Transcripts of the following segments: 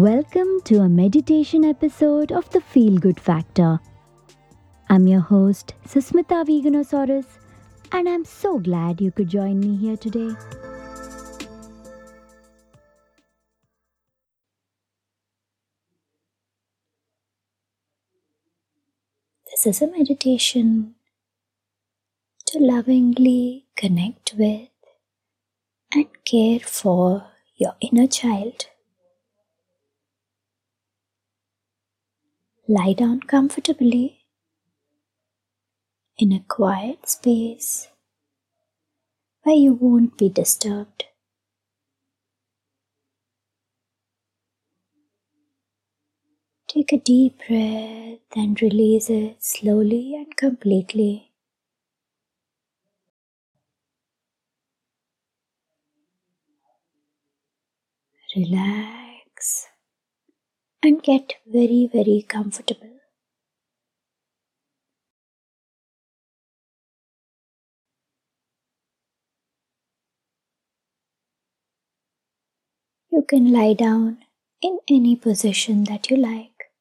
Welcome to a meditation episode of the Feel Good Factor. I'm your host, Susmita Veganosaurus, and I'm so glad you could join me here today. This is a meditation to lovingly connect with and care for your inner child. Lie down comfortably in a quiet space where you won't be disturbed. Take a deep breath and release it slowly and completely. Relax and get very, very comfortable. You can lie down in any position that you like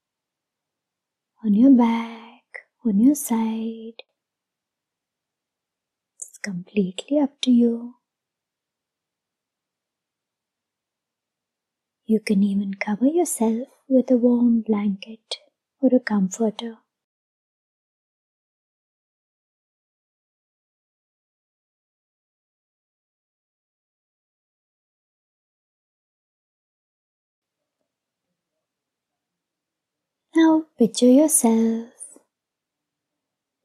on your back, on your side. It's completely up to you. You can even cover yourself with a warm blanket or a comforter. Now picture yourself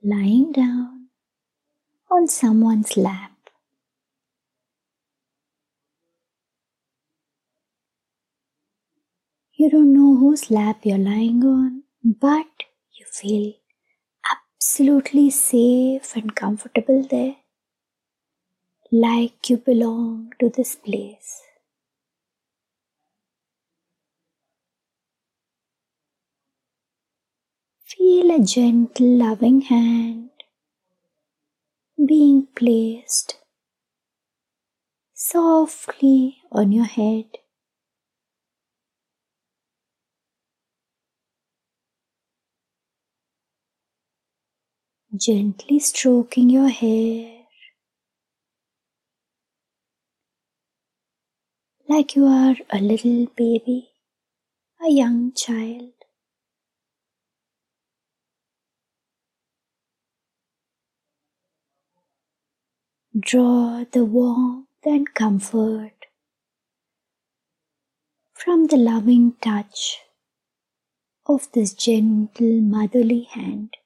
lying down on someone's lap. You don't know whose lap you're lying on, but you feel absolutely safe and comfortable there, like you belong to this place. Feel a gentle, loving hand being placed softly on your head. Gently stroking your hair like you are a little baby, a young child. Draw the warmth and comfort from the loving touch of this gentle motherly hand.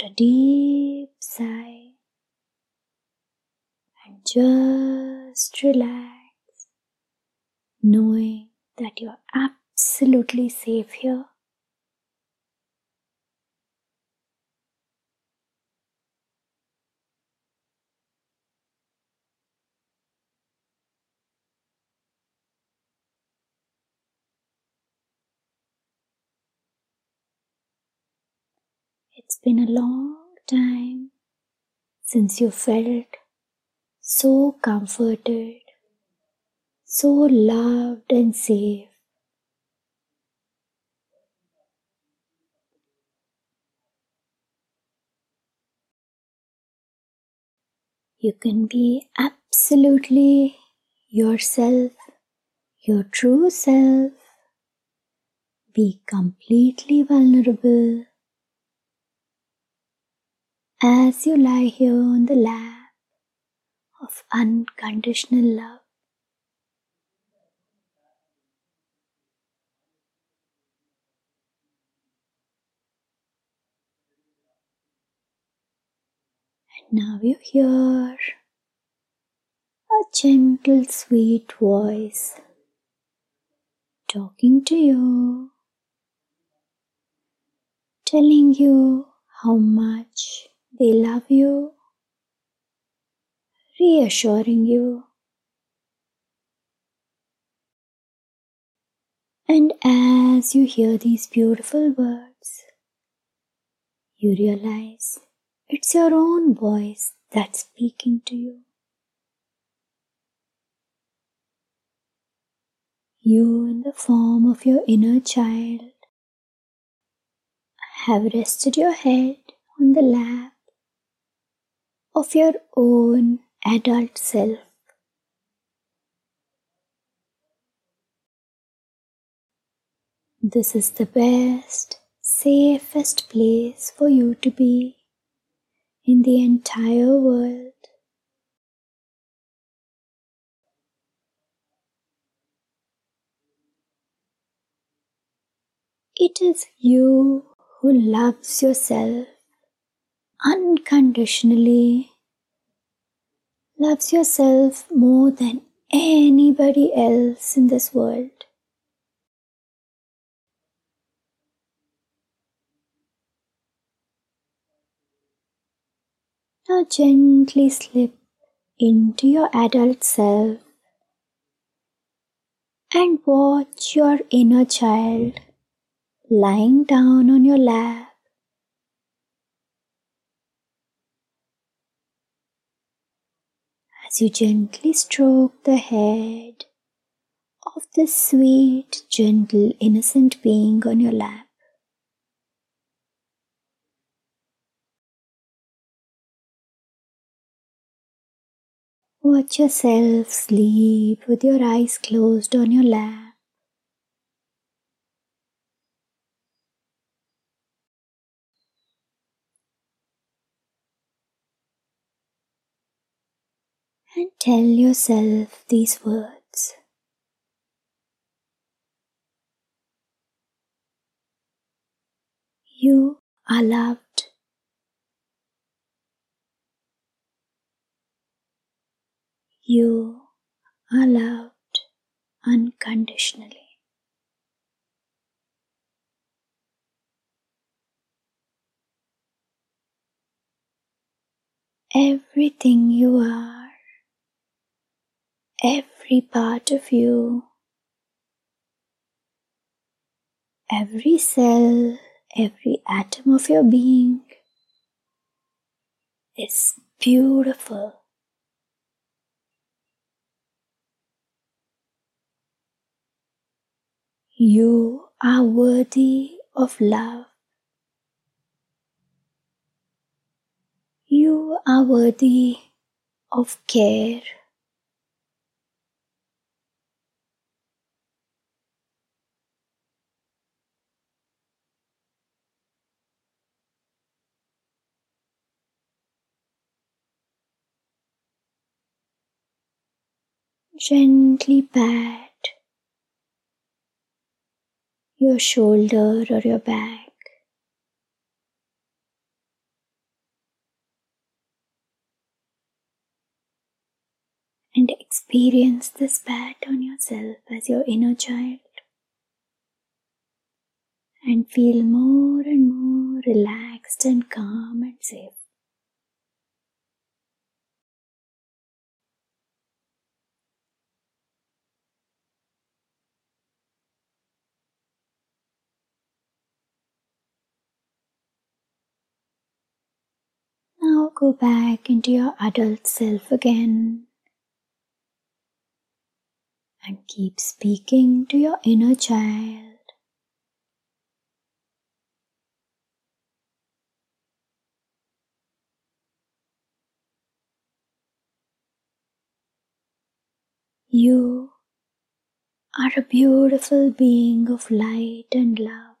Out a deep sigh and just relax, knowing that you're absolutely safe here. It's been a long time since you felt so comforted, so loved and safe. You can be absolutely yourself, your true self. Be completely vulnerable as you lie here on the lap of unconditional love. And now you hear a gentle, sweet voice talking to you, telling you how much they love you, reassuring you. And as you hear these beautiful words, you realize it's your own voice that's speaking to you. You, in the form of your inner child, have rested your head on the lap of your own adult self. This is the best, safest place for you to be in the entire world. It is you who loves yourself unconditionally, loves yourself more than anybody else in this world. Now gently slip into your adult self and watch your inner child lying down on your lap. As you gently stroke the head of the sweet, gentle, innocent being on your lap. Watch yourself sleep with your eyes closed on your lap. And tell yourself these words. You are loved. You are loved unconditionally. Everything you are, every part of you, every cell, every atom of your being is beautiful. You are worthy of love. You are worthy of care. Gently pat your shoulder or your back. And experience this pat on yourself as your inner child. And feel more and more relaxed and calm and safe. Now go back into your adult self again and keep speaking to your inner child. You are a beautiful being of light and love.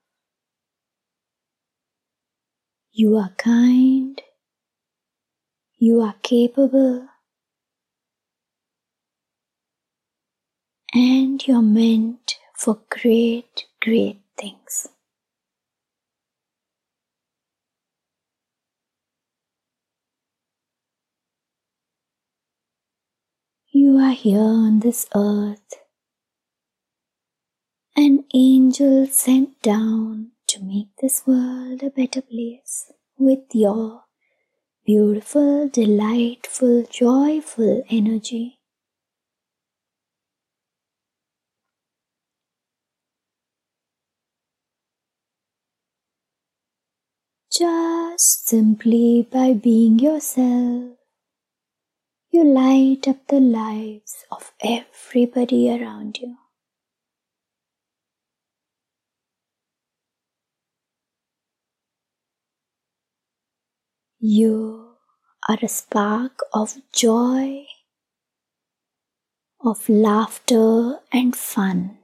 You are kind. You are capable. And you're meant for great, great things. You are here on this earth, an angel sent down to make this world a better place with your beautiful, delightful, joyful energy. Just simply by being yourself, you light up the lives of everybody around you. You are a spark of joy, of laughter and fun.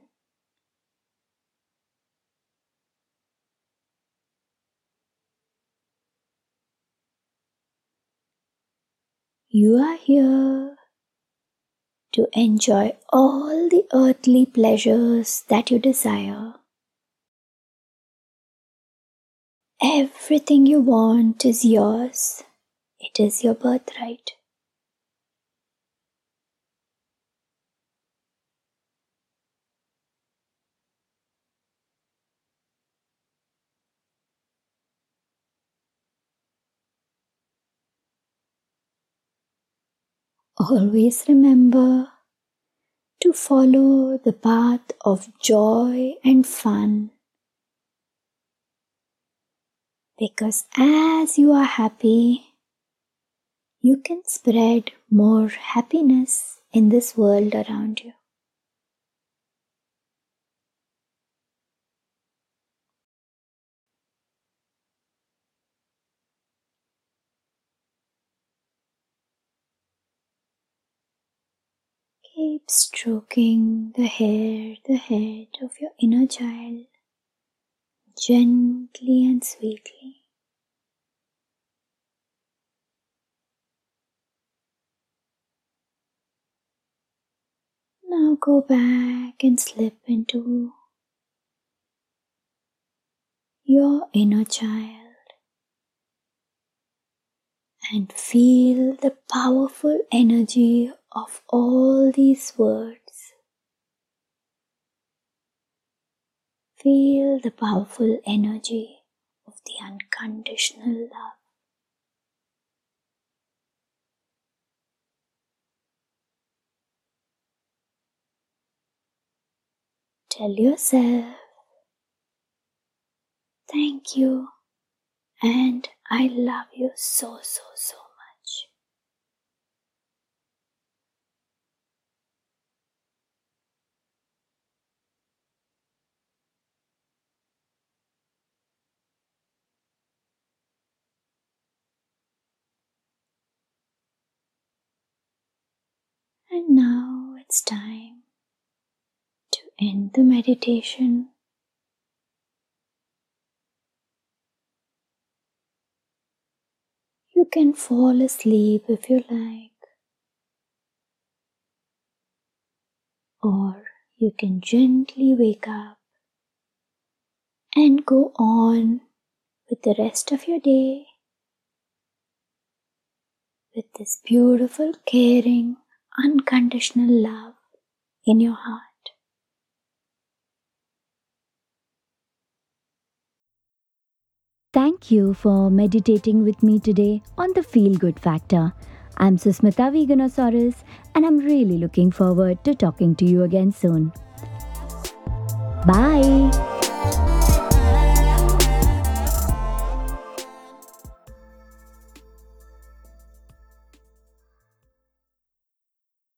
You are here to enjoy all the earthly pleasures that you desire. Everything you want is yours. It is your birthright. Always remember to follow the path of joy and fun. Because as you are happy, you can spread more happiness in this world around you. Keep stroking the hair, the head of your inner child gently and sweetly. Now go back and slip into your inner child and feel the powerful energy of all these words. Feel the powerful energy of the unconditional love. Tell yourself, thank you and I love you so, so, so much. And now it's time to end the meditation. You can fall asleep if you like, or you can gently wake up and go on with the rest of your day with this beautiful, caring, unconditional love in your heart. Thank you for meditating with me today on the Feel Good Factor. I'm Susmita Veganosaurus, and I'm really looking forward to talking to you again soon. Bye.